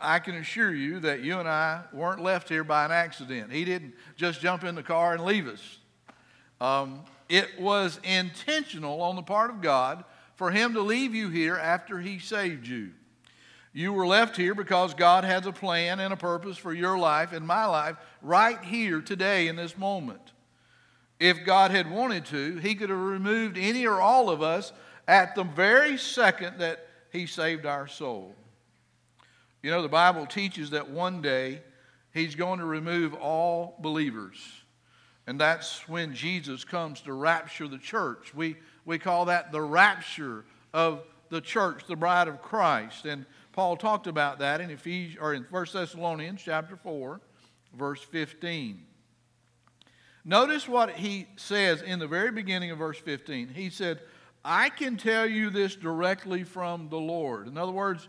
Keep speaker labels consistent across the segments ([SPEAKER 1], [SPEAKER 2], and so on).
[SPEAKER 1] I can assure you that you and I weren't left here by an accident. He didn't just jump in the car and leave us. Um, it was intentional on the part of God for Him to leave you here after He saved you. You were left here because God has a plan and a purpose for your life and my life right here today in this moment. If God had wanted to, He could have removed any or all of us at the very second that He saved our soul. You know, the Bible teaches that one day He's going to remove all believers. And that's when Jesus comes to rapture the church. We, we call that the rapture of the church, the bride of Christ. And Paul talked about that in Ephesians or in 1 Thessalonians chapter 4, verse 15. Notice what he says in the very beginning of verse 15. He said, I can tell you this directly from the Lord. In other words,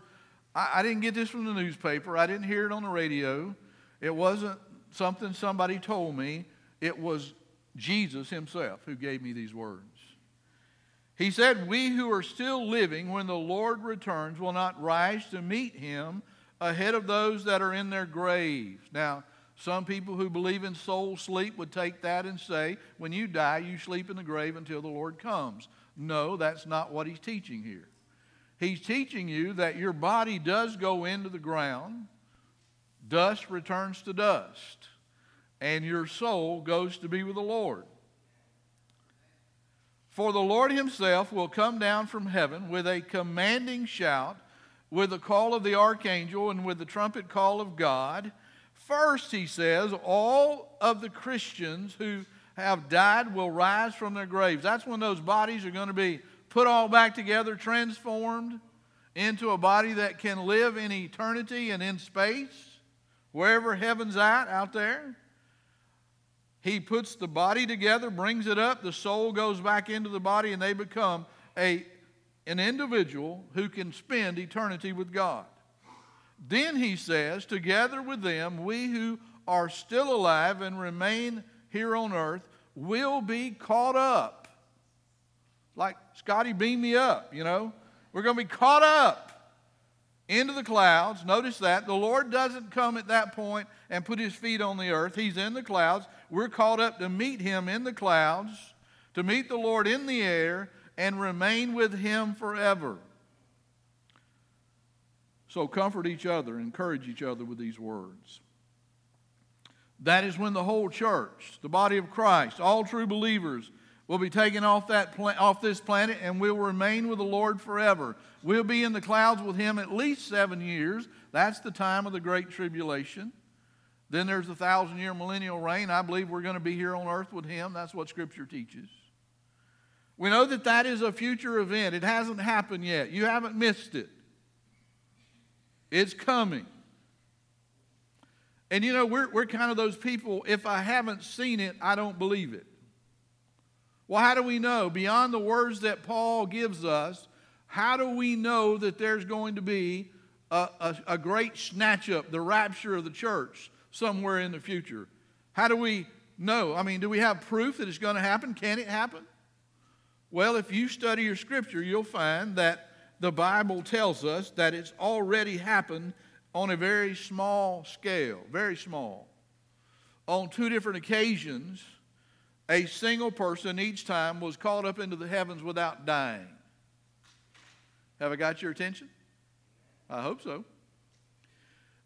[SPEAKER 1] I, I didn't get this from the newspaper. I didn't hear it on the radio. It wasn't something somebody told me. It was Jesus himself who gave me these words. He said, We who are still living when the Lord returns will not rise to meet him ahead of those that are in their graves. Now, some people who believe in soul sleep would take that and say, When you die, you sleep in the grave until the Lord comes. No, that's not what he's teaching here. He's teaching you that your body does go into the ground, dust returns to dust, and your soul goes to be with the Lord. For the Lord himself will come down from heaven with a commanding shout, with the call of the archangel, and with the trumpet call of God. First, he says, all of the Christians who have died will rise from their graves. That's when those bodies are going to be put all back together, transformed into a body that can live in eternity and in space, wherever heaven's at out there. He puts the body together, brings it up, the soul goes back into the body, and they become a, an individual who can spend eternity with God. Then he says, Together with them, we who are still alive and remain here on earth will be caught up like, Scotty, beam me up, you know. We're going to be caught up into the clouds. Notice that. The Lord doesn't come at that point and put his feet on the earth, he's in the clouds. We're caught up to meet him in the clouds, to meet the Lord in the air, and remain with him forever. So comfort each other, encourage each other with these words. That is when the whole church, the body of Christ, all true believers, will be taken off, that off this planet and we'll remain with the Lord forever. We'll be in the clouds with Him at least seven years. That's the time of the Great Tribulation. Then there's the thousand year millennial reign. I believe we're going to be here on earth with Him. That's what Scripture teaches. We know that that is a future event. It hasn't happened yet. You haven't missed it. It's coming. And you know, we're, we're kind of those people, if I haven't seen it, I don't believe it. Well, how do we know? Beyond the words that Paul gives us, how do we know that there's going to be a, a, a great snatch up, the rapture of the church somewhere in the future? How do we know? I mean, do we have proof that it's going to happen? Can it happen? Well, if you study your scripture, you'll find that the Bible tells us that it's already happened on a very small scale, very small. On two different occasions, a single person each time was caught up into the heavens without dying. Have I got your attention? I hope so.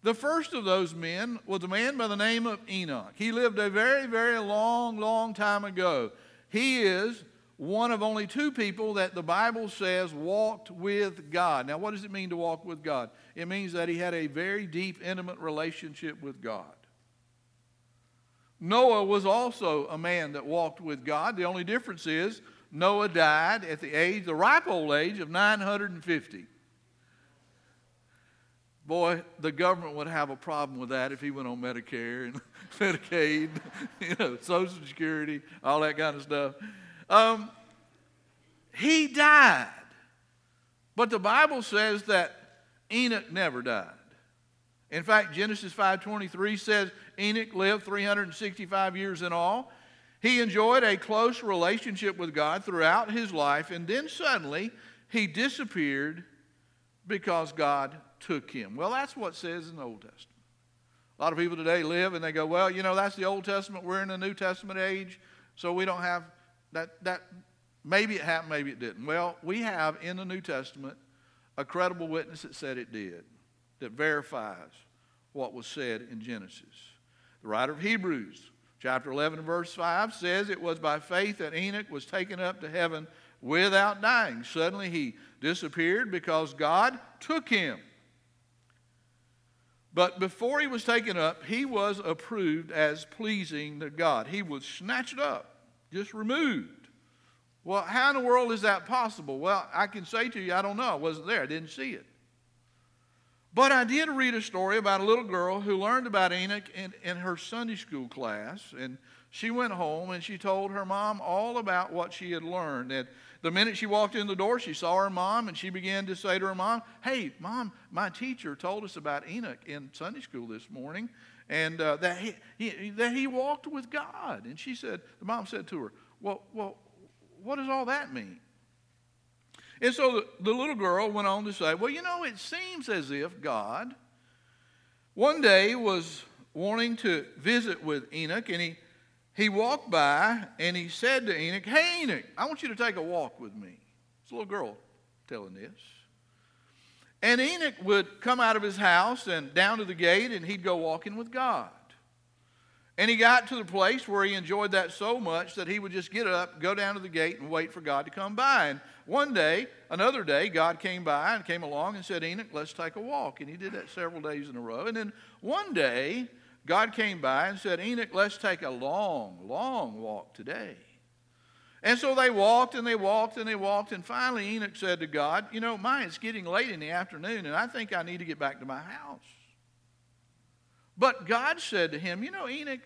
[SPEAKER 1] The first of those men was a man by the name of Enoch. He lived a very, very long, long time ago. He is one of only two people that the Bible says walked with God. Now, what does it mean to walk with God? It means that he had a very deep, intimate relationship with God. Noah was also a man that walked with God. The only difference is Noah died at the age, the ripe old age of 950. Boy, the government would have a problem with that if he went on Medicare and Medicaid, you know, Social Security, all that kind of stuff. Um, he died. But the Bible says that Enoch never died. In fact, Genesis 5:23 says Enoch lived 365 years in all. He enjoyed a close relationship with God throughout his life, and then suddenly he disappeared because God took him. Well, that's what says in the Old Testament. A lot of people today live and they go, well, you know, that's the Old Testament. We're in the New Testament age, so we don't have that. That maybe it happened, maybe it didn't. Well, we have in the New Testament a credible witness that said it did, that verifies what was said in Genesis. The writer of Hebrews, chapter 11 verse 5, says it was by faith that Enoch was taken up to heaven without dying. Suddenly he disappeared because God took him. But before he was taken up, he was approved as pleasing to God. He was snatched up, just removed. Well, how in the world is that possible? Well, I can say to you, I don't know. I wasn't there, I didn't see it. But I did read a story about a little girl who learned about Enoch in, in her Sunday school class. And she went home and she told her mom all about what she had learned. And the minute she walked in the door, she saw her mom and she began to say to her mom, Hey, mom, my teacher told us about Enoch in Sunday school this morning and uh, that, he, he, that he walked with God. And she said, The mom said to her, Well, well what does all that mean? And so the, little girl went on to say, Well, you know, it seems as if God one day was wanting to visit with Enoch and he he walked by and he said to Enoch, Hey, Enoch, I want you to take a walk with me. It's a little girl telling this. And Enoch would come out of his house and down to the gate and he'd go walking with God. And he got to the place where he enjoyed that so much that he would just get up, go down to the gate, and wait for God to come by. And one day, another day, God came by and came along and said, Enoch, let's take a walk. And he did that several days in a row. And then one day, God came by and said, Enoch, let's take a long, long walk today. And so they walked and they walked and they walked. And finally, Enoch said to God, You know, my, it's getting late in the afternoon and I think I need to get back to my house. But God said to him, You know, Enoch,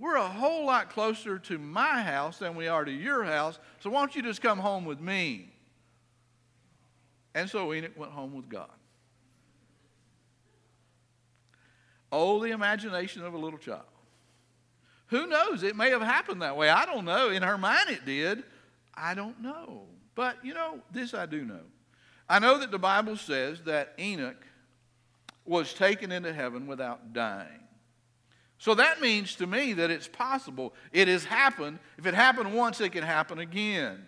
[SPEAKER 1] we're a whole lot closer to my house than we are to your house. So why don't you just come home with me? And so Enoch went home with God. Oh, the imagination of a little child. Who knows? It may have happened that way. I don't know. In her mind, it did. I don't know. But, you know, this I do know. I know that the Bible says that Enoch was taken into heaven without dying. So that means to me that it's possible. It has happened. If it happened once, it can happen again.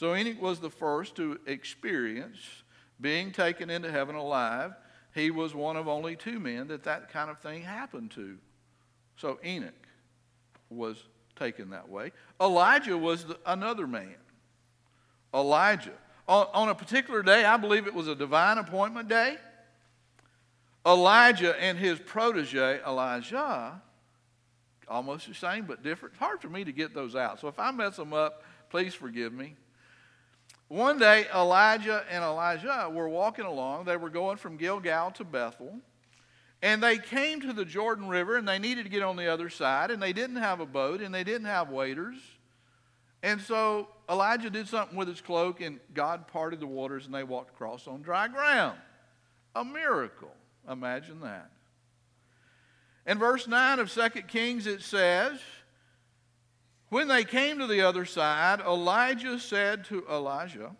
[SPEAKER 1] So Enoch was the first to experience being taken into heaven alive he was one of only two men that that kind of thing happened to. So Enoch was taken that way. Elijah was the, another man. Elijah. On, on a particular day, I believe it was a divine appointment day, Elijah and his protege, Elisha, almost the same but different. It's hard for me to get those out. So if I mess them up, please forgive me. One day, Elijah and Elisha were walking along. They were going from Gilgal to Bethel. And they came to the Jordan River and they needed to get on the other side. And they didn't have a boat and they didn't have waders. And so Elijah did something with his cloak and God parted the waters and they walked across on dry ground. A miracle. Imagine that. In verse 9 of 2 Kings, it says, when they came to the other side, Elijah said to Elisha,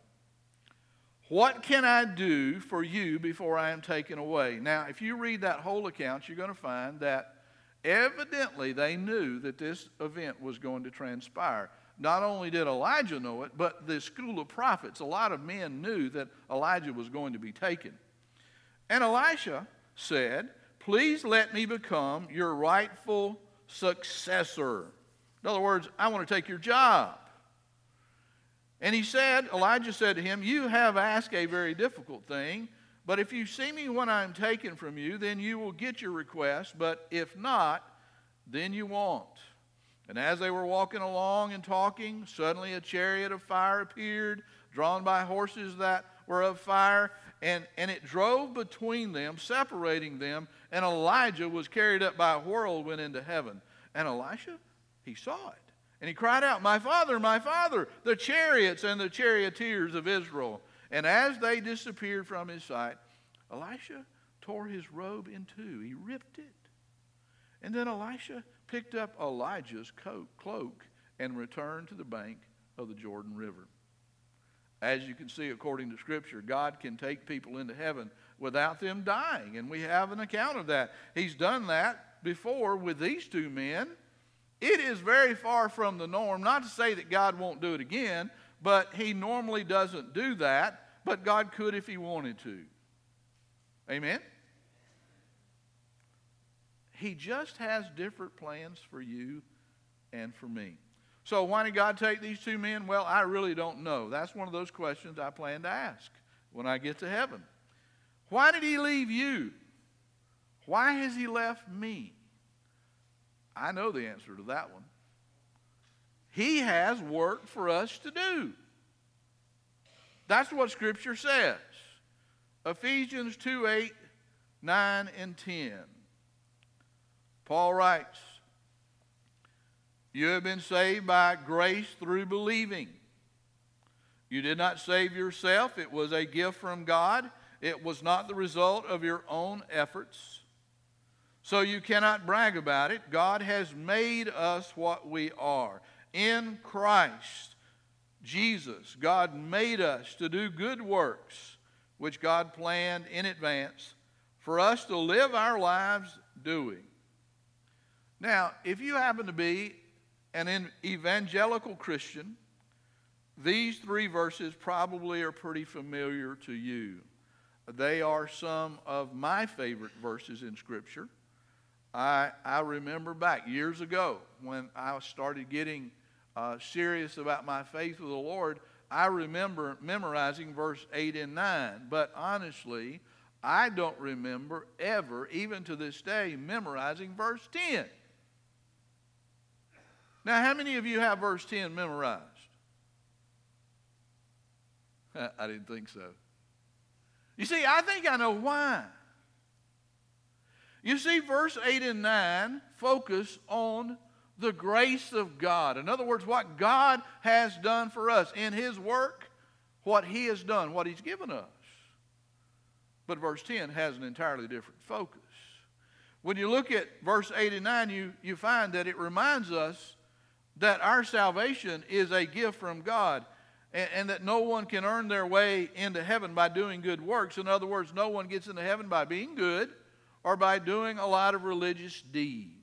[SPEAKER 1] What can I do for you before I am taken away? Now, if you read that whole account, you're going to find that evidently they knew that this event was going to transpire. Not only did Elijah know it, but the school of prophets, a lot of men knew that Elijah was going to be taken. And Elisha said, Please let me become your rightful successor. In other words, I want to take your job. And he said, Elijah said to him, You have asked a very difficult thing, but if you see me when I'm taken from you, then you will get your request, but if not, then you won't. And as they were walking along and talking, suddenly a chariot of fire appeared, drawn by horses that were of fire, and, and it drove between them, separating them, and Elijah was carried up by a whirlwind into heaven. And Elisha he saw it. And he cried out, My father, my father, the chariots and the charioteers of Israel. And as they disappeared from his sight, Elisha tore his robe in two. He ripped it. And then Elisha picked up Elijah's coat, cloak and returned to the bank of the Jordan River. As you can see, according to Scripture, God can take people into heaven without them dying. And we have an account of that. He's done that before with these two men. It is very far from the norm, not to say that God won't do it again, but He normally doesn't do that, but God could if He wanted to. Amen? He just has different plans for you and for me. So, why did God take these two men? Well, I really don't know. That's one of those questions I plan to ask when I get to heaven. Why did He leave you? Why has He left me? I know the answer to that one. He has work for us to do. That's what Scripture says. Ephesians 2 8, 9, and 10. Paul writes, You have been saved by grace through believing. You did not save yourself, it was a gift from God. It was not the result of your own efforts. So you cannot brag about it. God has made us what we are. In Christ Jesus, God made us to do good works, which God planned in advance for us to live our lives doing. Now, if you happen to be an evangelical Christian, these three verses probably are pretty familiar to you. They are some of my favorite verses in Scripture. I, I remember back years ago when I started getting uh, serious about my faith with the Lord, I remember memorizing verse 8 and 9. But honestly, I don't remember ever, even to this day, memorizing verse 10. Now, how many of you have verse 10 memorized? I didn't think so. You see, I think I know why. You see, verse 8 and 9 focus on the grace of God. In other words, what God has done for us in His work, what He has done, what He's given us. But verse 10 has an entirely different focus. When you look at verse 8 and 9, you, you find that it reminds us that our salvation is a gift from God and, that no one can earn their way into heaven by doing good works. In other words, no one gets into heaven by being good or by doing a lot of religious deeds.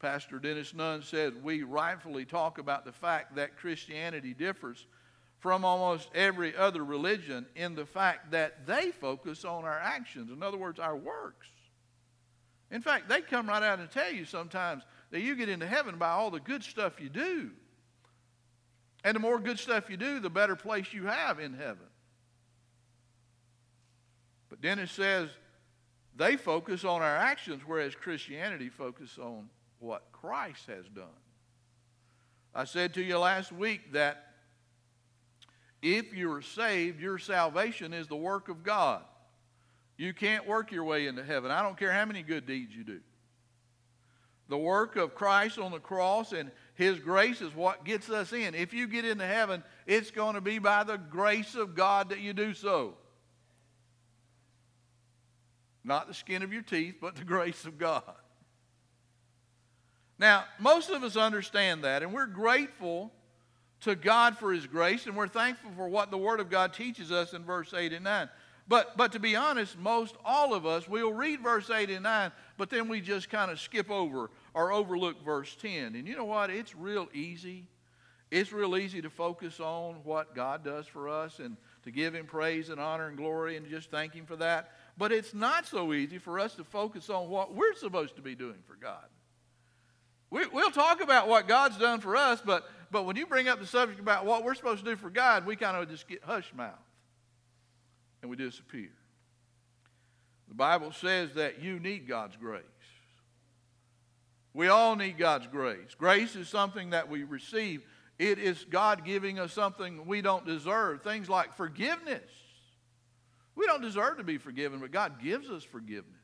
[SPEAKER 1] Pastor Dennis Nunn said, We rightfully talk about the fact that Christianity differs from almost every other religion in the fact that they focus on our actions. In other words, our works. In fact, they come right out and tell you sometimes that you get into heaven by all the good stuff you do. And the more good stuff you do, the better place you have in heaven. But Dennis says they focus on our actions, whereas Christianity focuses on what Christ has done. I said to you last week that if you're saved, your salvation is the work of God. You can't work your way into heaven. I don't care how many good deeds you do. The work of Christ on the cross and His grace is what gets us in. If you get into heaven, it's going to be by the grace of God that you do so. Not the skin of your teeth, but the grace of God. Now, most of us understand that, and we're grateful to God for His grace, and we're thankful for what the Word of God teaches us in verse 8 and 9. But, but to be honest, most all of us, we'll read verse 8 and 9, but then we just kind of skip over or overlook verse 10. And you know what? It's real easy. It's real easy to focus on what God does for us and to give Him praise and honor and glory and just thank Him for that. But it's not so easy for us to focus on what we're supposed to be doing for God. We, will talk about what God's done for us, but, but when you bring up the subject about what we're supposed to do for God, we kind of just get hush mouth and we disappear. The Bible says that you need God's grace. We all need God's grace. Grace is something that we receive. It is God giving us something we don't deserve. Things like forgiveness. We don't deserve to be forgiven, but God gives us forgiveness.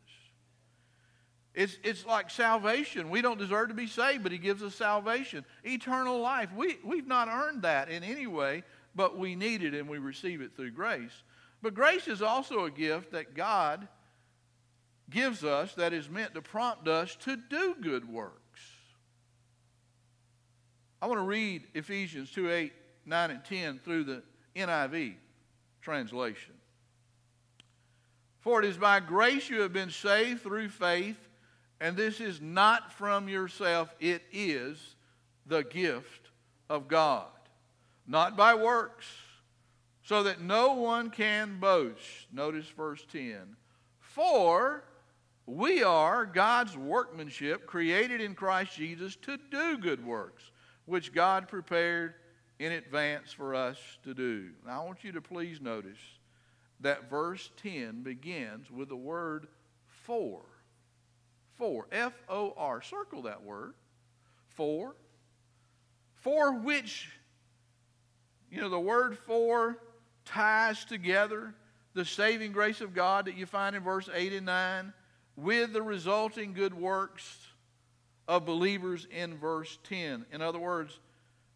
[SPEAKER 1] It's, it's like salvation. We don't deserve to be saved, but He gives us salvation. Eternal life. We, we've not earned that in any way, but we need it and we receive it through grace. But grace is also a gift that God gives us that is meant to prompt us to do good works. I want to read Ephesians 2 8, 9, and 10 through the NIV translation. For it is by grace you have been saved through faith, and this is not from yourself, it is the gift of God, not by works, so that no one can boast. Notice verse 10. For we are God's workmanship, created in Christ Jesus to do good works, which God prepared in advance for us to do. Now, I want you to please notice that verse 10 begins with the word for. For. F O R. Circle that word. For. For which, you know, the word for ties together the saving grace of God that you find in verse 8 and 9 with the resulting good works of believers in verse 10. In other words,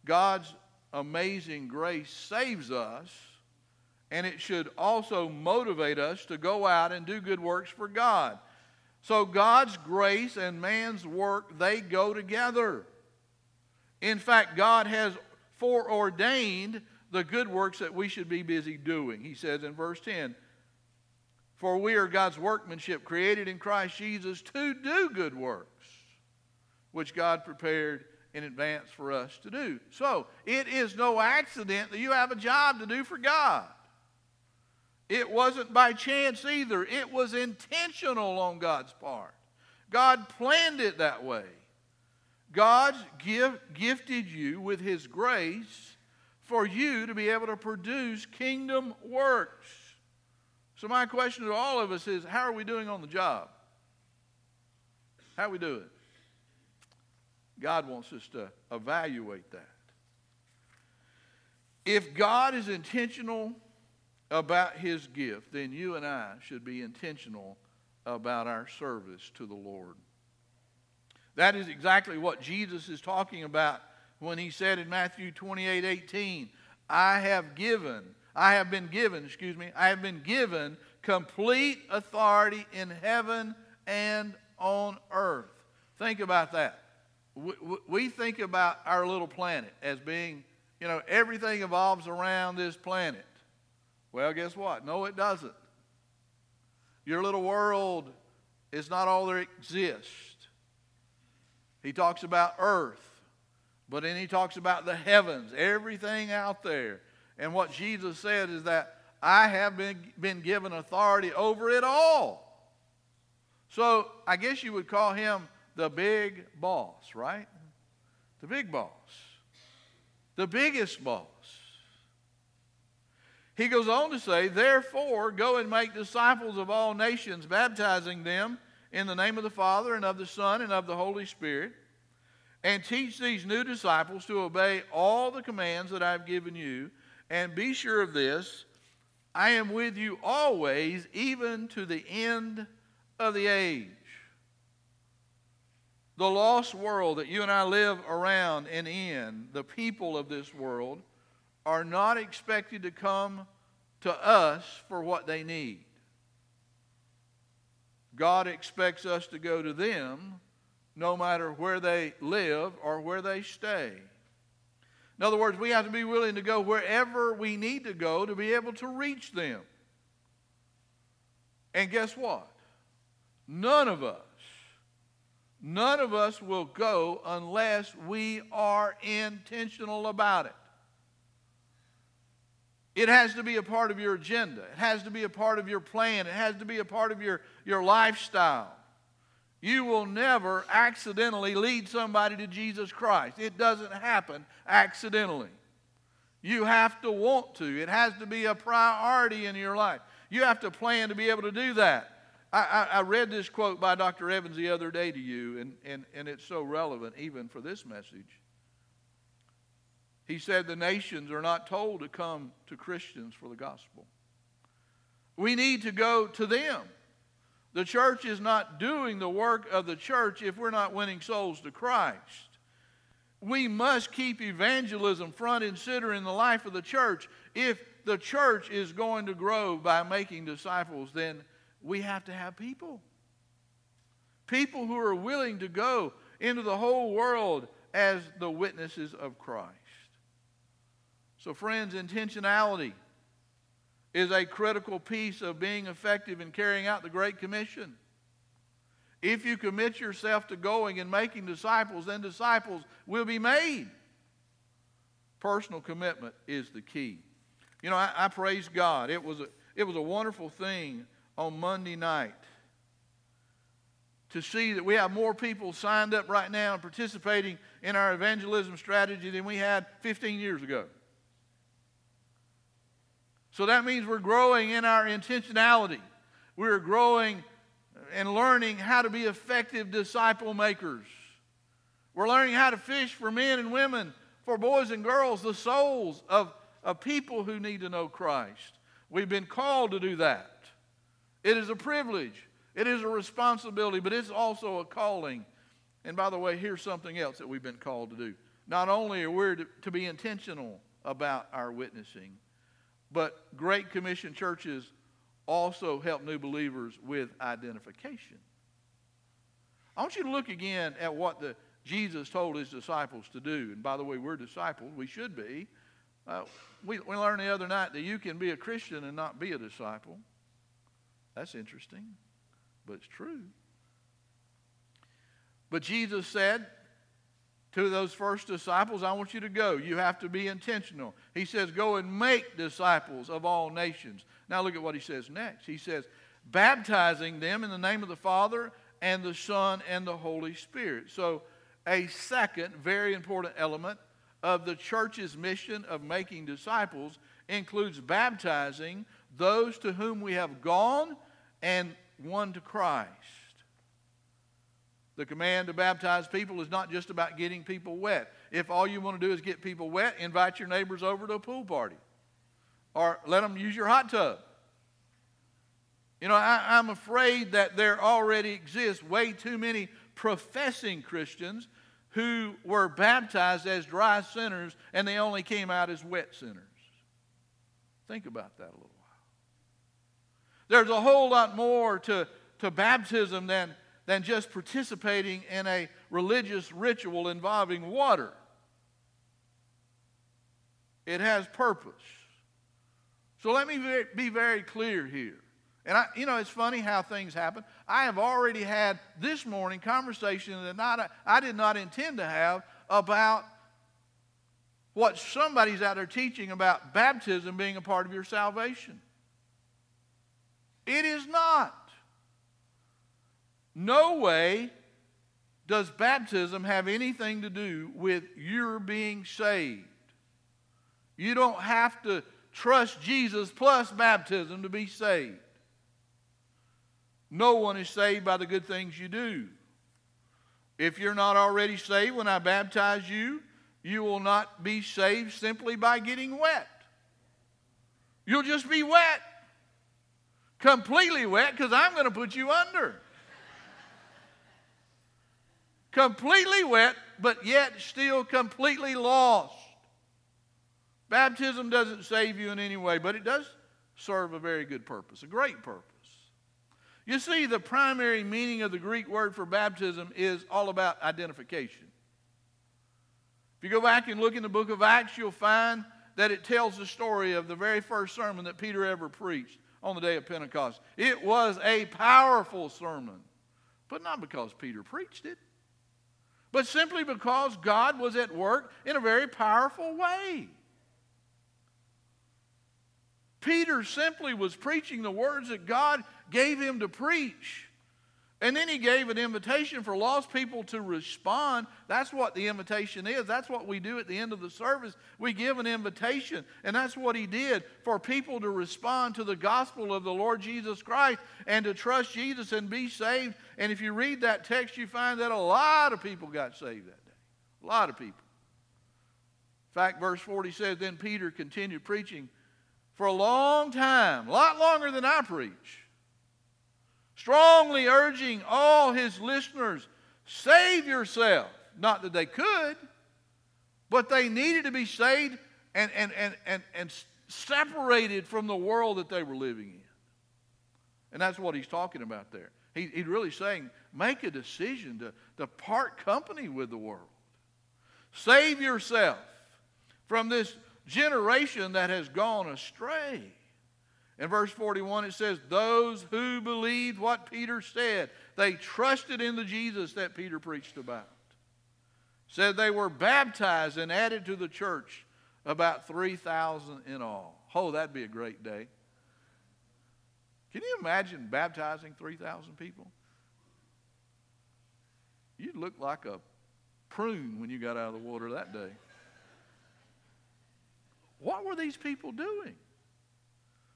[SPEAKER 1] God's amazing grace saves us, and it should also motivate us to go out and do good works for God. So God's grace and man's work, they go together. In fact, God has foreordained the good works that we should be busy doing. He says in verse 10, For we are God's workmanship, created in Christ Jesus to do good works, which God prepared in advance for us to do. So, it is no accident that you have a job to do for God. It wasn't by chance either, it was intentional on God's part. God planned it that way. Gift, gifted you with His grace for you to be able to produce kingdom works. So, my question to all of us is how are we doing on the job? How are we doing? God wants us to evaluate that. If God is intentional about his gift, then you and I should be intentional about our service to the Lord. That is exactly what Jesus is talking about when he said in Matthew 28 18, I have given, I have been given, excuse me, I have been given complete authority in heaven and on earth. Think about that we, we think about our little planet as being, you know, everything evolves around this planet. Well, guess what? No, it doesn't. Your little world is not all there exists. He talks about earth, but then he talks about the heavens, everything out there. And what Jesus said is that I have been, been given authority over it all. So I guess you would call him the big boss, right? The big boss. The biggest boss. He goes on to say, Therefore, go and make disciples of all nations, baptizing them in the name of the Father and of the Son and of the Holy Spirit, and teach these new disciples to obey all the commands that I've given you. And be sure of this I am with you always, even to the end of the age. The lost world that you and I live around and in, the people of this world, are not expected to come to us for what they need. God expects us to go to them no matter where they live or where they stay. In other words, we have to be willing to go wherever we need to go to be able to reach them. And guess what? None of us None of us will go unless we are intentional about it. It has to be a part of your agenda. It has to be a part of your plan. It has to be a part of your, your lifestyle. You will never accidentally lead somebody to Jesus Christ. It doesn't happen accidentally. You have to want to, it has to be a priority in your life. You have to plan to be able to do that. I, I, read this quote by Dr. Evans the other day to you, and, and, and it's so relevant even for this message. He said, The nations are not told to come to Christians for the gospel. We need to go to them. The church is not doing the work of the church if we're not winning souls to Christ. We must keep evangelism front and center in the life of the church. If the church is going to grow by making disciples, then we have to have people. People who are willing to go into the whole world as the witnesses of Christ. So, friends, intentionality is a critical piece of being effective in carrying out the Great Commission. If you commit yourself to going and making disciples, then disciples will be made. Personal commitment is the key. You know, I, I praise God. It was, a, it was a wonderful thing on Monday night to see that we have more people signed up right now and participating in our evangelism strategy than we had 15 years ago. So that means we're growing in our intentionality. We're growing and learning how to be effective disciple makers. We're learning how to fish for men and women, for boys and girls, the souls of, of people who need to know Christ. We've been called to do that. It is a privilege, it is a responsibility, but it's also a calling. And by the way, here's something else that we've been called to do. Not only are we to, be intentional about our witnessing, but Great Commission churches also help new believers with identification. I want you to look again at what the, Jesus told his disciples to do. And by the way, we're disciples. We should be. Uh, we, we learned the other night that you can be a Christian and not be a disciple. That's interesting, but it's true. But Jesus said, to those first disciples, I want you to go. You have to be intentional. He says, Go and make disciples of all nations. Now look at what he says next. He says, Baptizing them in the name of the Father and the Son and the Holy Spirit. So, a second very important element of the church's mission of making disciples includes baptizing those to whom we have gone and won to Christ. The command to baptize people is not just about getting people wet. If all you want to do is get people wet, invite your neighbors over to a pool party or let them use your hot tub. You know, I, am afraid that there already exists way too many professing Christians who were baptized as dry sinners and they only came out as wet sinners. Think about that a little while. There's a whole lot more to, to baptism than than just participating in a religious ritual involving water. It has purpose. So let me be very clear here. And I, you know, it's funny how things happen. I have already had this morning conversation that not, I did not intend to have about what somebody's out there teaching about baptism being a part of your salvation. It is not. No way does baptism have anything to do with your being saved. You don't have to trust Jesus plus baptism to be saved. No one is saved by the good things you do. If you're not already saved when I baptize you, you will not be saved simply by getting wet. You'll just be wet. Completely wet because I'm going to put you under completely wet, but yet still completely lost. Baptism doesn't save you in any way, but it does serve a very good purpose, a great purpose. You see, the primary meaning of the Greek word for baptism is all about identification. If you go back and look in the book of Acts, you'll find that it tells the story of the very first sermon that Peter ever preached on the day of Pentecost. It was a powerful sermon, but not because Peter preached it but simply because God was at work in a very powerful way. Peter simply was preaching the words that God gave him to preach. And then he gave an invitation for lost people to respond. That's what the invitation is. That's what we do at the end of the service. We give an invitation. And that's what he did for people to respond to the gospel of the Lord Jesus Christ and to trust Jesus and be saved. And if you read that text, you find that a lot of people got saved that day. A lot of people. In fact, verse 40 says, Then Peter continued preaching for a long time, a lot longer than I preach strongly urging all his listeners save yourself. Not that they could, but they needed to be saved and, and, and, and, and separated from the world that they were living in. And that's what he's talking about there. He, he's really saying, make a decision to, to part company with the world. Save yourself from this generation that has gone astray. In verse 41, it says, Those who believed what Peter said, they trusted in the Jesus that Peter preached about. Said they were baptized and added to the church about 3,000 in all. Oh, that'd be a great day. Can you imagine baptizing 3,000 people? You'd look like a prune when you got out of the water that day. What were these people doing?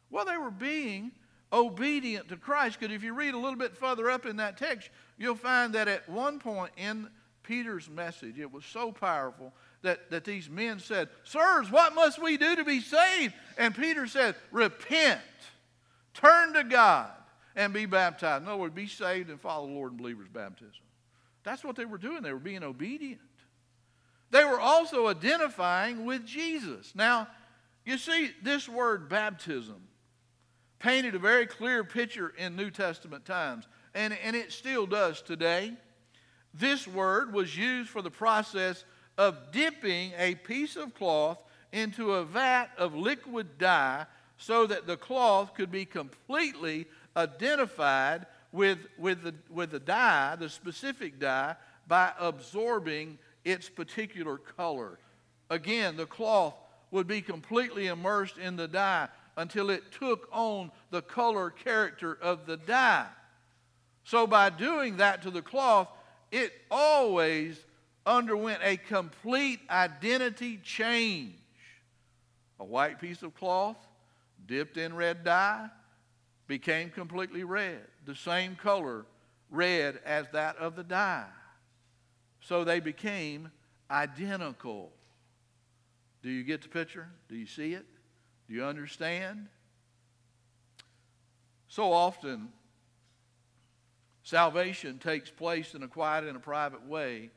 [SPEAKER 1] Well, they were being obedient to Christ. Because if you read a little bit further up in that text, you'll find that at one point in Peter's message, it was so powerful that, that these men said, Sirs, what must we do to be saved? And Peter said, Repent, turn to God, and be baptized. In other words, be saved and follow the Lord in believers' baptism. That's what they were doing. They were being obedient. They were also identifying with Jesus. Now, you see, this word baptism painted a very clear picture in New Testament times, and, and it still does today. This word was used for the process of dipping a piece of cloth into a vat of liquid dye so that the cloth could be completely identified with, with, the, with the dye, the specific dye, by absorbing its particular color. Again, the cloth would be completely immersed in the dye until it took on the color character of the dye. So, by doing that to the cloth, it always underwent a complete identity change. A white piece of cloth dipped in red dye became completely red, the same color red as that of the dye. So they became identical. Do you get the picture? Do you see it? Do you understand? So often, salvation takes place in a quiet and a private way,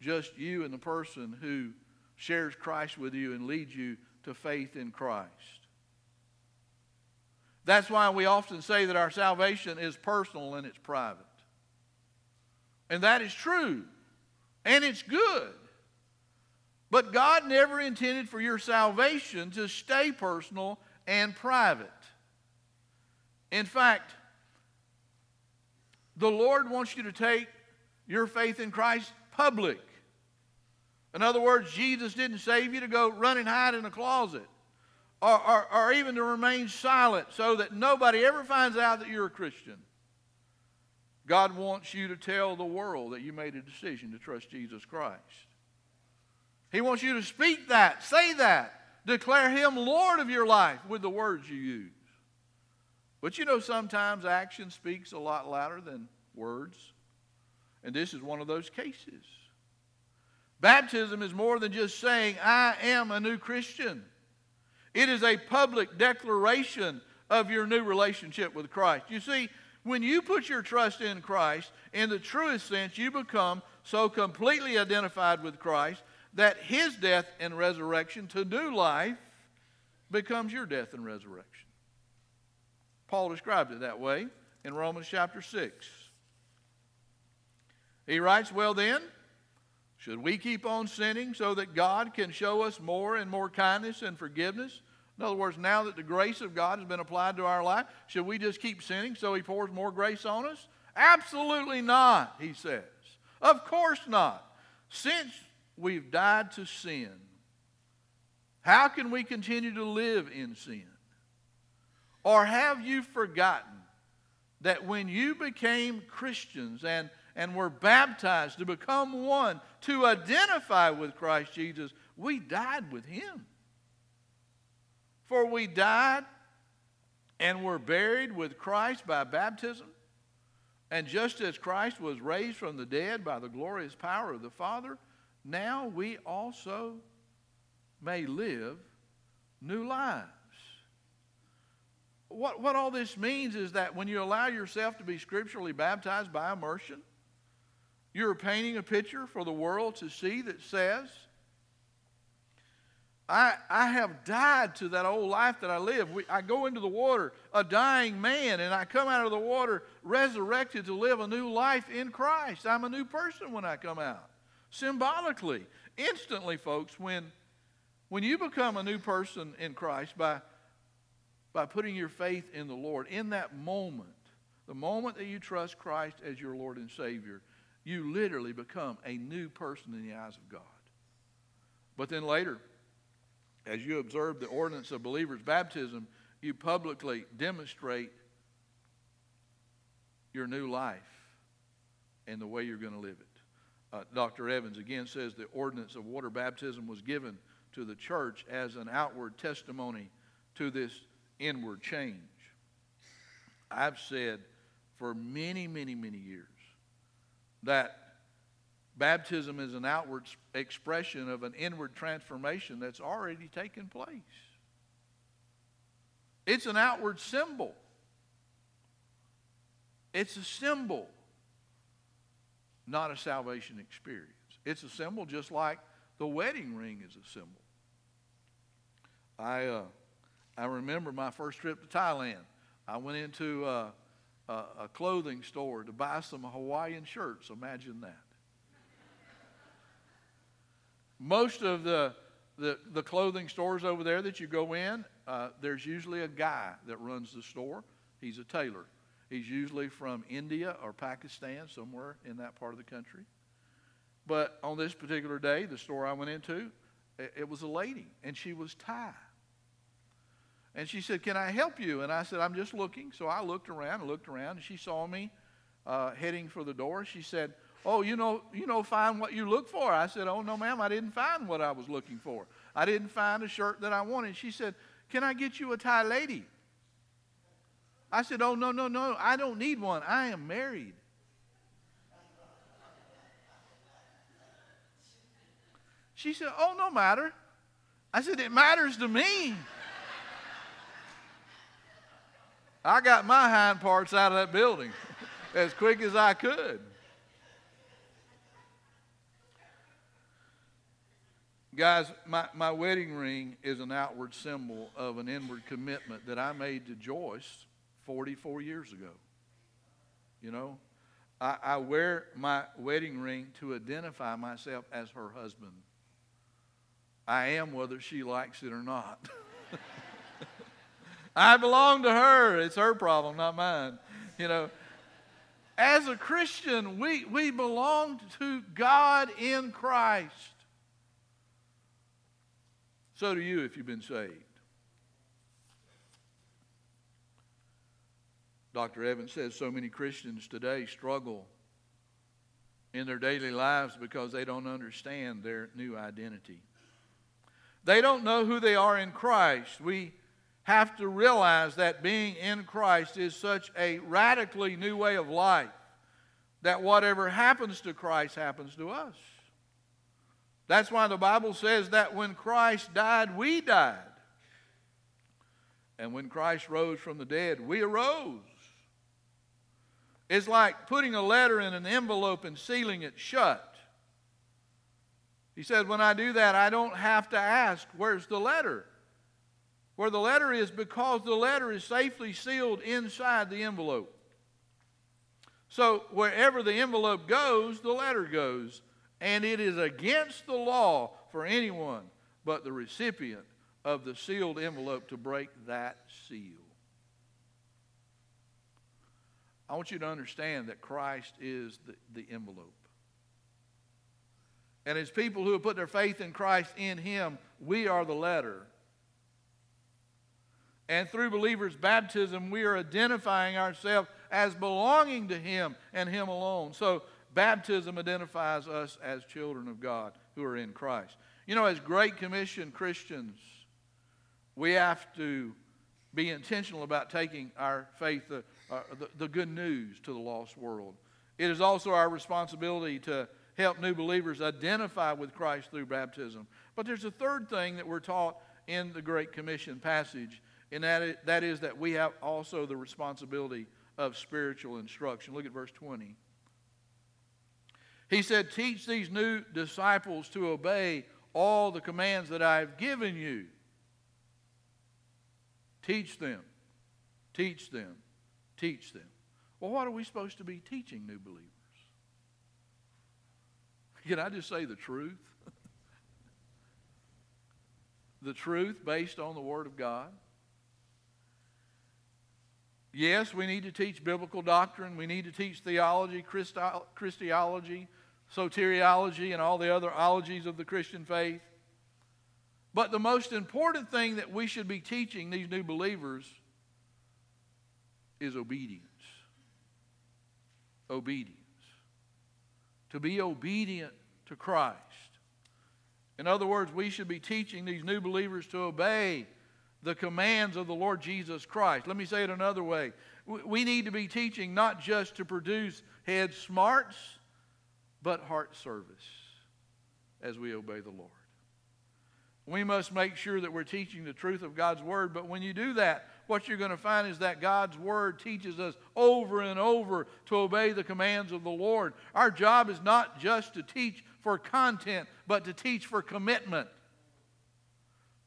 [SPEAKER 1] just you and the person who shares Christ with you and leads you to faith in Christ. That's why we often say that our salvation is personal and it's private. And that is true. And it's good. But God never intended for your salvation to stay personal and private. In fact, the Lord wants you to take your faith in Christ public. In other words, Jesus didn't save you to go run and hide in a closet or, or, or even to remain silent so that nobody ever finds out that you're a Christian. God wants you to tell the world that you made a decision to trust Jesus Christ. He wants you to speak that, say that, declare Him Lord of your life with the words you use. But you know, sometimes action speaks a lot louder than words. And this is one of those cases. Baptism is more than just saying, I am a new Christian. It is a public declaration of your new relationship with Christ. You see, when you put your trust in Christ, in the truest sense, you become so completely identified with Christ that his death and resurrection to new life becomes your death and resurrection. Paul described it that way in Romans chapter 6. He writes, Well, then, should we keep on sinning so that God can show us more and more kindness and forgiveness? In other words, now that the grace of God has been applied to our life, should we just keep sinning so He pours more grace on us? Absolutely not, he says. Of course not. Since we've died to sin, how can we continue to live in sin? Or have you forgotten that when you became Christians and, and were baptized to become one, to identify with Christ Jesus, we died with him? For we died and were buried with Christ by baptism. And just as Christ was raised from the dead by the glorious power of the Father, now we also may live new lives. What, what all this means is that when you allow yourself to be scripturally baptized by immersion, you're painting a picture for the world to see that says, I, I have died to that old life that I live. We, I go into the water, a dying man, and I come out of the water resurrected to live a new life in Christ. I'm a new person when I come out symbolically. Instantly, folks, when, when you become a new person in Christ by by putting your faith in the Lord. In that moment, the moment that you trust Christ as your Lord and Savior, you literally become a new person in the eyes of God. But then later, as you observe the ordinance of believers' baptism, you publicly demonstrate your new life and the way you're going to live it. Uh, Dr. Evans again says the ordinance of water baptism was given to the church as an outward testimony to this inward change. I've said for many, many, many years that baptism is an outward expression of an inward transformation that's already taken place. It's an outward symbol. It's a symbol, not a salvation experience. It's a symbol just like the wedding ring is a symbol. I, uh, I remember my first trip to Thailand. I went into uh, a, a clothing store to buy some Hawaiian shirts. Imagine that. Most of the, the, the, clothing stores over there that you go in, uh, there's usually a guy that runs the store. He's a tailor. He's usually from India or Pakistan, somewhere in that part of the country. But on this particular day, the store I went into, it, was a lady, and she was Thai. And she said, Can I help you? And I said, I'm just looking. So I looked around and looked around, and she saw me uh, heading for the door. She said, Oh, you know, you know, find what you look for. I said, Oh, no, ma'am, I didn't find what I was looking for. I didn't find a shirt that I wanted. She said, Can I get you a Thai lady? I said, Oh, no, no, no, I don't need one. I am married. She said, Oh, no matter. I said, It matters to me. I got my hind parts out of that building as quick as I could. Guys, my, my wedding ring is an outward symbol of an inward commitment that I made to Joyce 44 years ago. You know, I, I wear my wedding ring to identify myself as her husband. I am whether she likes it or not. I belong to her. It's her problem, not mine. You know, as a Christian, we, we belong to God in Christ. So do you if you've been saved. Dr. Evans says so many Christians today struggle in their daily lives because they don't understand their new identity. They don't know who they are in Christ. We have to realize that being in Christ is such a radically new way of life that whatever happens to Christ happens to us. That's why the Bible says that when Christ died, we died. And when Christ rose from the dead, we arose. It's like putting a letter in an envelope and sealing it shut. He said, When I do that, I don't have to ask, Where's the letter? where the letter is because the letter is safely sealed inside the envelope. So wherever the envelope goes, the letter goes. And it is against the law for anyone but the recipient of the sealed envelope to break that seal. I want you to understand that Christ is the, the envelope. And as people who have put their faith in Christ in Him, we are the letter and through believers' baptism, we are identifying ourselves as belonging to Him and Him alone. So, baptism identifies us as children of God who are in Christ. You know, as Great Commission Christians, we have to be intentional about taking our faith, uh, uh, the, the good news, to the lost world. It is also our responsibility to help new believers identify with Christ through baptism. But there's a third thing that we're taught in the Great Commission passage, and that is, that is that we have also the responsibility of spiritual instruction. Look at verse 20. He said, Teach these new disciples to obey all the commands that I have given you. Teach them, teach them, teach them. Well, what are we supposed to be teaching new believers? Can I just say the truth? the truth based on the Word of God? Yes, we need to teach biblical doctrine. We need to teach theology, Christology, soteriology, and all the other ologies of the Christian faith. But the most important thing that we should be teaching these new believers is obedience. Obedience. To be obedient to Christ. In other words, we should be teaching these new believers to obey the commands of the Lord Jesus Christ. Let me say it another way. We need to be teaching not just to produce head smarts, but heart service as we obey the Lord. We must make sure that we're teaching the truth of God's Word, but when you do that, what you're going to find is that God's Word teaches us over and over to obey the commands of the Lord. Our job is not just to teach for content, but to teach for commitment,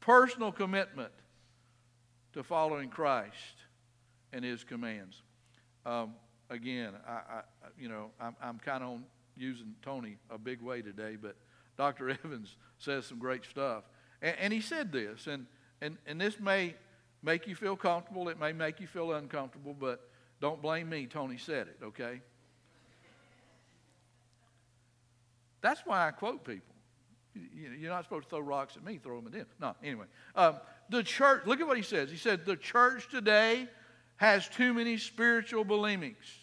[SPEAKER 1] personal commitment to following Christ and His commands. Um, again, I, I, you know, I'm, I'm kind of using Tony a big way today, but Dr. Evans says some great stuff. And, and he said this, and, and, and this may make you feel comfortable, it may make you feel uncomfortable, but don't blame me. Tony said it, okay? That's why I quote people. You're not supposed to throw rocks at me, throw them at them. No, anyway. Um, the church, look at what he says. He said, The church today has too many spiritual bulimics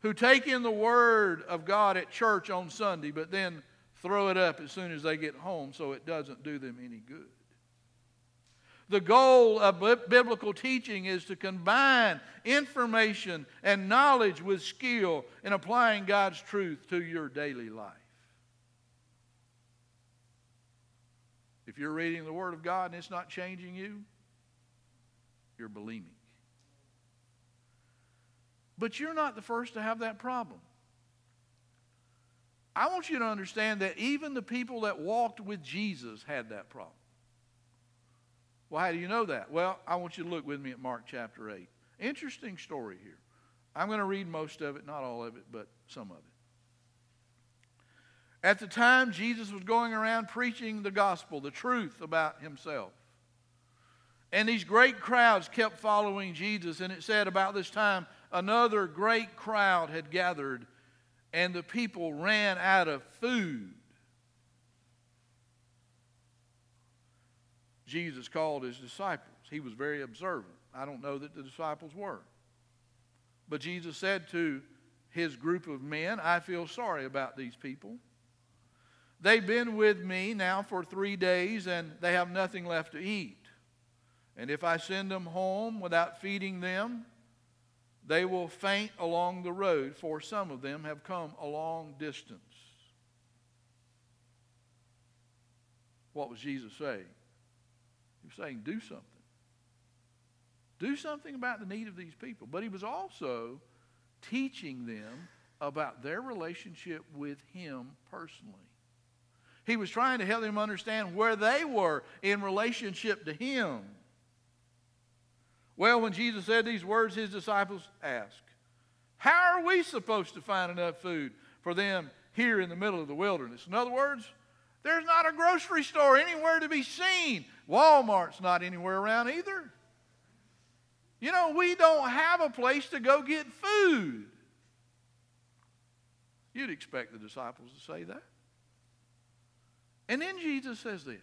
[SPEAKER 1] who take in the word of God at church on Sunday, but then throw it up as soon as they get home so it doesn't do them any good. The goal of biblical teaching is to combine information and knowledge with skill in applying God's truth to your daily life. If you're reading the Word of God and it's not changing you, you're bulimic. But you're not the first to have that problem. I want you to understand that even the people that walked with Jesus had that problem. Well, how do you know that? Well, I want you to look with me at Mark chapter 8. Interesting story here. I'm going to read most of it, not all of it, but some of it. At the time, Jesus was going around preaching the gospel, the truth about himself. And these great crowds kept following Jesus. And it said about this time, another great crowd had gathered, and the people ran out of food. Jesus called his disciples. He was very observant. I don't know that the disciples were. But Jesus said to his group of men, I feel sorry about these people. They've been with me now for three days and they have nothing left to eat. And if I send them home without feeding them, they will faint along the road, for some of them have come a long distance. What was Jesus saying? He was saying, do something. Do something about the need of these people. But he was also teaching them about their relationship with him personally. He was trying to help them understand where they were in relationship to him. Well, when Jesus said these words, his disciples asked, How are we supposed to find enough food for them here in the middle of the wilderness? In other words, there's not a grocery store anywhere to be seen. Walmart's not anywhere around either. You know, we don't have a place to go get food. You'd expect the disciples to say that. And then Jesus says this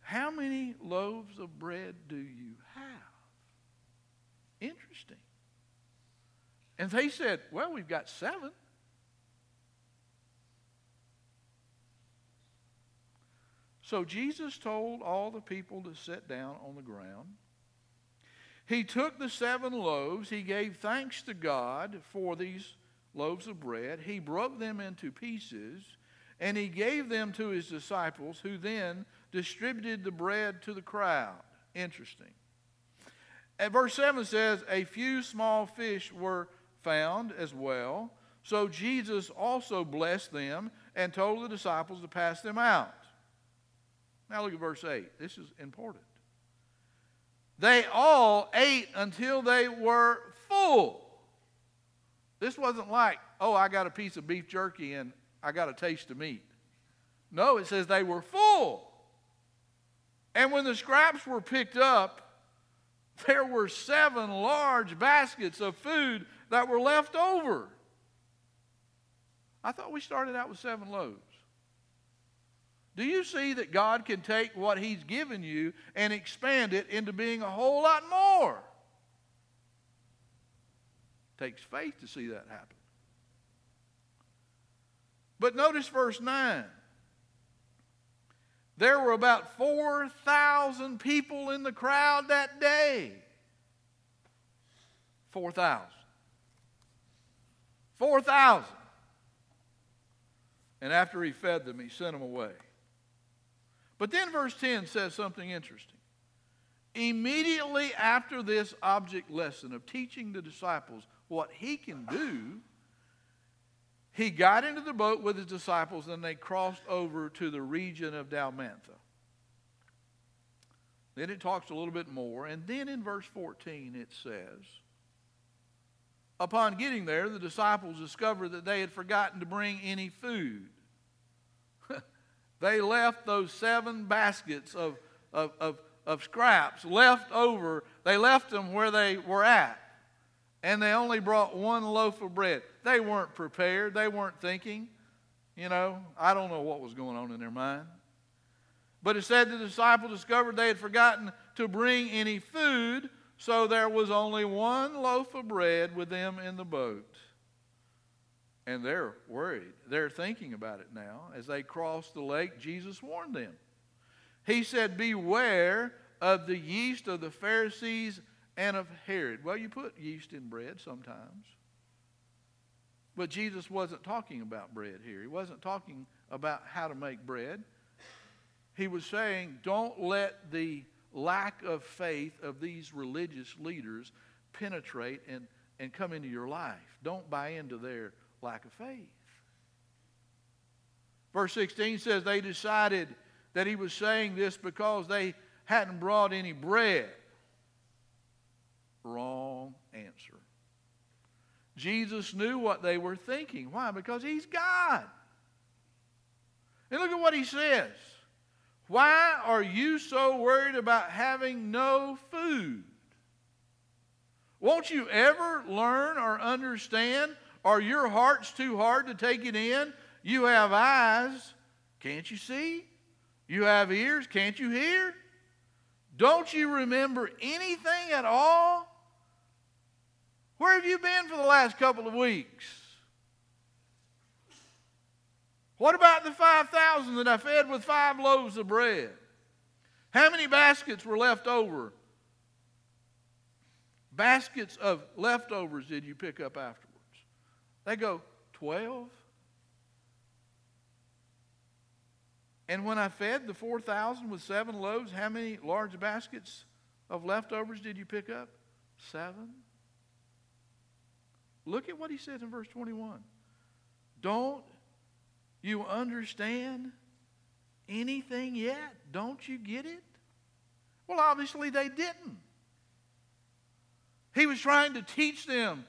[SPEAKER 1] How many loaves of bread do you have? Interesting. And they said, Well, we've got seven. So Jesus told all the people to sit down on the ground. He took the seven loaves. He gave thanks to God for these loaves of bread. He broke them into pieces and he gave them to his disciples, who then distributed the bread to the crowd. Interesting. And verse 7 says, A few small fish were found as well. So Jesus also blessed them and told the disciples to pass them out. Now look at verse 8. This is important. They all ate until they were full. This wasn't like, oh, I got a piece of beef jerky and I got a taste of meat. No, it says they were full. And when the scraps were picked up, there were seven large baskets of food that were left over. I thought we started out with seven loaves. Do you see that God can take what He's given you and expand it into being a whole lot more? It takes faith to see that happen. But notice verse 9. There were about 4,000 people in the crowd that day. 4,000. 4,000. And after he fed them, he sent them away. But then verse 10 says something interesting. Immediately after this object lesson of teaching the disciples what he can do, he got into the boat with his disciples and they crossed over to the region of Dalmanutha. Then it talks a little bit more. And then in verse 14 it says, Upon getting there, the disciples discovered that they had forgotten to bring any food. They left those seven baskets of, of, of, of scraps left over. They left them where they were at and they only brought one loaf of bread. They weren't prepared, they weren't thinking. You know, I don't know what was going on in their mind. But it said the disciples discovered they had forgotten to bring any food, so there was only one loaf of bread with them in the boat. And they're worried. They're thinking about it now. As they crossed the lake, Jesus warned them. He said, Beware of the yeast of the Pharisees and of Herod. Well, you put yeast in bread sometimes. But Jesus wasn't talking about bread here. He wasn't talking about how to make bread. He was saying, don't let the lack of faith of these religious leaders penetrate and, and come into your life. Don't buy into their lack of faith. Verse 16 says they decided that he was saying this because they hadn't brought any bread. Wrong answer. Jesus knew what they were thinking. Why? Because he's God. And look at what he says. Why are you so worried about having no food? Won't you ever learn or understand? Are your hearts too hard to take it in? You have eyes, can't you see? You have ears, can't you hear? Don't you remember anything at all? Where have you been for the last couple of weeks? What about the 5,000 that I fed with five loaves of bread? How many baskets were left over? Baskets of leftovers did you pick up afterwards? They go, 12? And when I fed the 4,000 with seven loaves, how many large baskets of leftovers did you pick up? Seven? Look at what he says in verse 21. Don't you understand anything yet? Don't you get it? Well, obviously they didn't. He was trying to teach them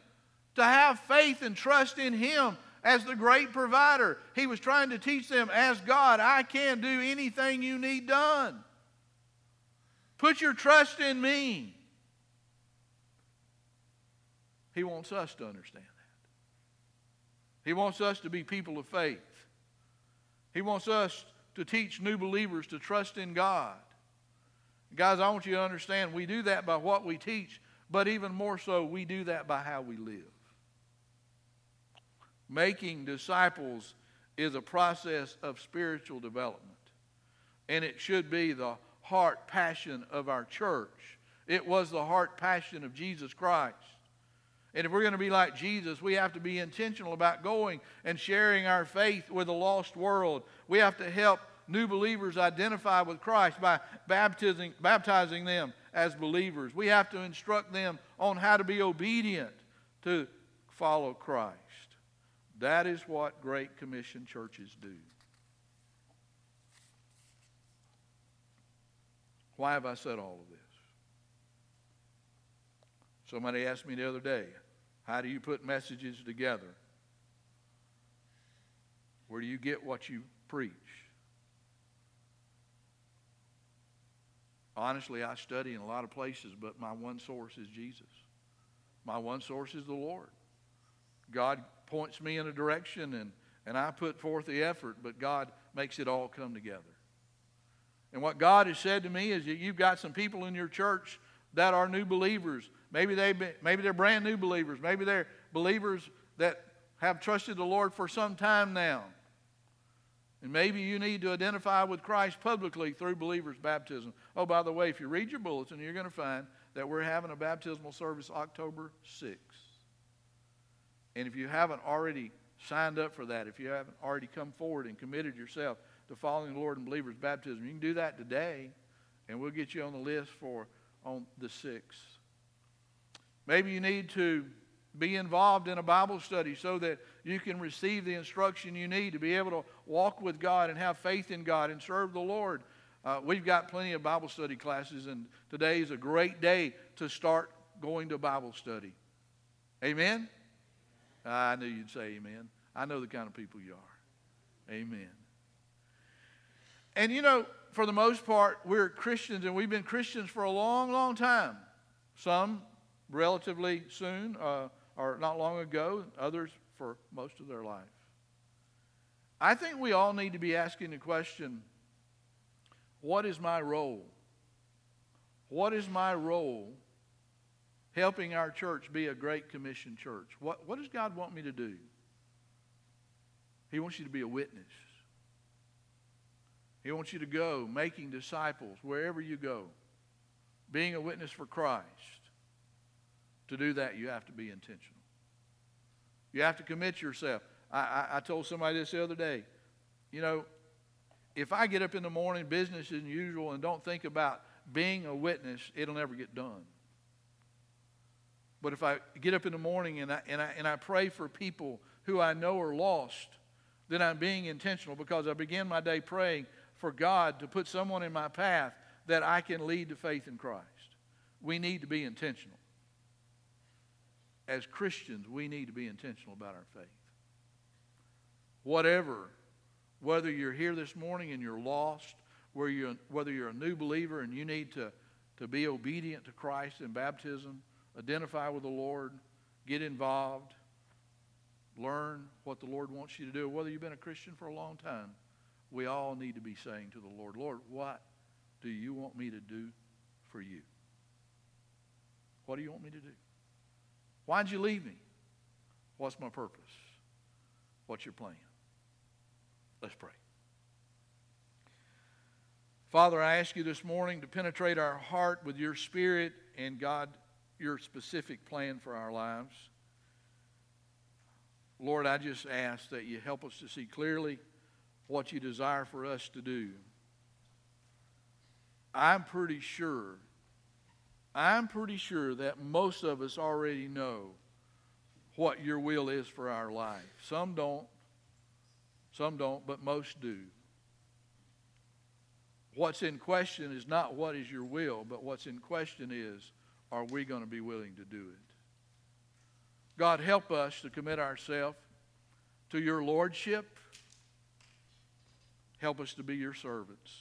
[SPEAKER 1] to have faith and trust in Him as the great provider. He was trying to teach them, as God, I can do anything you need done. Put your trust in me. He wants us to understand that. He wants us to be people of faith. He wants us to teach new believers to trust in God. Guys, I want you to understand we do that by what we teach, but even more so, we do that by how we live. Making disciples is a process of spiritual development, and it should be the heart passion of our church. It was the heart passion of Jesus Christ. And if we're going to be like Jesus, we have to be intentional about going and sharing our faith with a lost world. We have to help new believers identify with Christ by baptizing, baptizing them as believers. We have to instruct them on how to be obedient to follow Christ. That is what Great Commission churches do. Why have I said all of this? Somebody asked me the other day, how do you put messages together? Where do you get what you preach? Honestly, I study in a lot of places, but my one source is Jesus. My one source is the Lord. God points me in a direction and, and I put forth the effort, but God makes it all come together. And what God has said to me is that you've got some people in your church that are new believers. Maybe, they maybe they're brand new believers. Maybe they're believers that have trusted the Lord for some time now. And maybe you need to identify with Christ publicly through believers' baptism. Oh, by the way, if you read your bulletin, you're going to find that we're having a baptismal service October 6th. And if you haven't already signed up for that, if you haven't already come forward and committed yourself to following the Lord in believers' baptism, you can do that today, and we'll get you on the list for on the 6th. Maybe you need to be involved in a Bible study so that you can receive the instruction you need to be able to walk with God and have faith in God and serve the Lord. Uh, we've got plenty of Bible study classes, and today is a great day to start going to Bible study. Amen? I knew you'd say amen. I know the kind of people you are. Amen. And you know, for the most part, we're Christians, and we've been Christians for a long, long time. Some relatively soon, uh, or not long ago, others for most of their life. I think we all need to be asking the question what is my role? What is my role helping our church be a great commission church? What, what does God want me to do? He wants you to be a witness. He wants you to go making disciples wherever you go, being a witness for Christ. To do that, you have to be intentional. You have to commit yourself. I, I, I told somebody this the other day. You know, if I get up in the morning, business as usual, and don't think about being a witness, it'll never get done. But if I get up in the morning and I, and I, and I pray for people who I know are lost, then I'm being intentional because I begin my day praying for God to put someone in my path that I can lead to faith in Christ. We need to be intentional as Christians, we need to be intentional about our faith. Whatever, whether you're here this morning and you're lost, whether you're, whether you're a new believer and you need to, to be obedient to Christ in baptism, identify with the Lord, get involved, learn what the Lord wants you to do, whether you've been a Christian for a long time, we all need to be saying to the Lord, Lord, what do you want me to do for you? What do you want me to do? Why'd you leave me? What's my purpose? What's your plan? Let's pray. Father, I ask you this morning to penetrate our heart with your spirit and God, your specific plan for our lives. Lord, I just ask that you help us to see clearly what you desire for us to do. I'm pretty sure I'm pretty sure that most of us already know what your will is for our life. Some don't, some don't, but most do. What's in question is not what is your will, but what's in question is are we going to be willing to do it? God, help us to commit ourselves to your lordship. Help us to be your servants.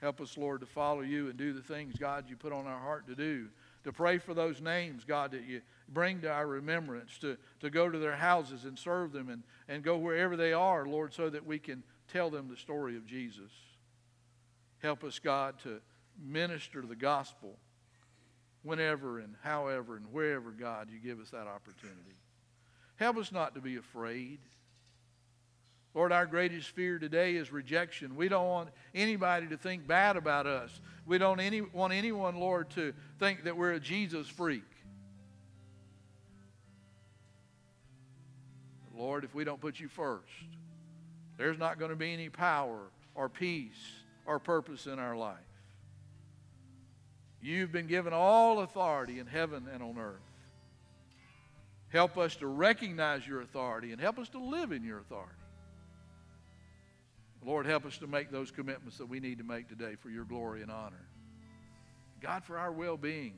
[SPEAKER 1] Help us, Lord, to follow you and do the things, God, you put on our heart to do. To pray for those names, God, that you bring to our remembrance, to, to go to their houses and serve them and, and go wherever they are, Lord, so that we can tell them the story of Jesus. Help us, God, to minister the gospel whenever and however and wherever, God, you give us that opportunity. Help us not to be afraid. Lord, our greatest fear today is rejection. We don't want anybody to think bad about us. We don't any, want anyone, Lord, to think that we're a Jesus freak. Lord, if we don't put you first, there's not going to be any power or peace or purpose in our life. You've been given all authority in heaven and on earth. Help us to recognize your authority and help us to live in your authority. Lord, help us to make those commitments that we need to make today for your glory and honor. God, for our well being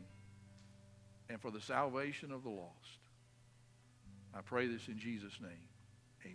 [SPEAKER 1] and for the salvation of the lost. I pray this in Jesus' name.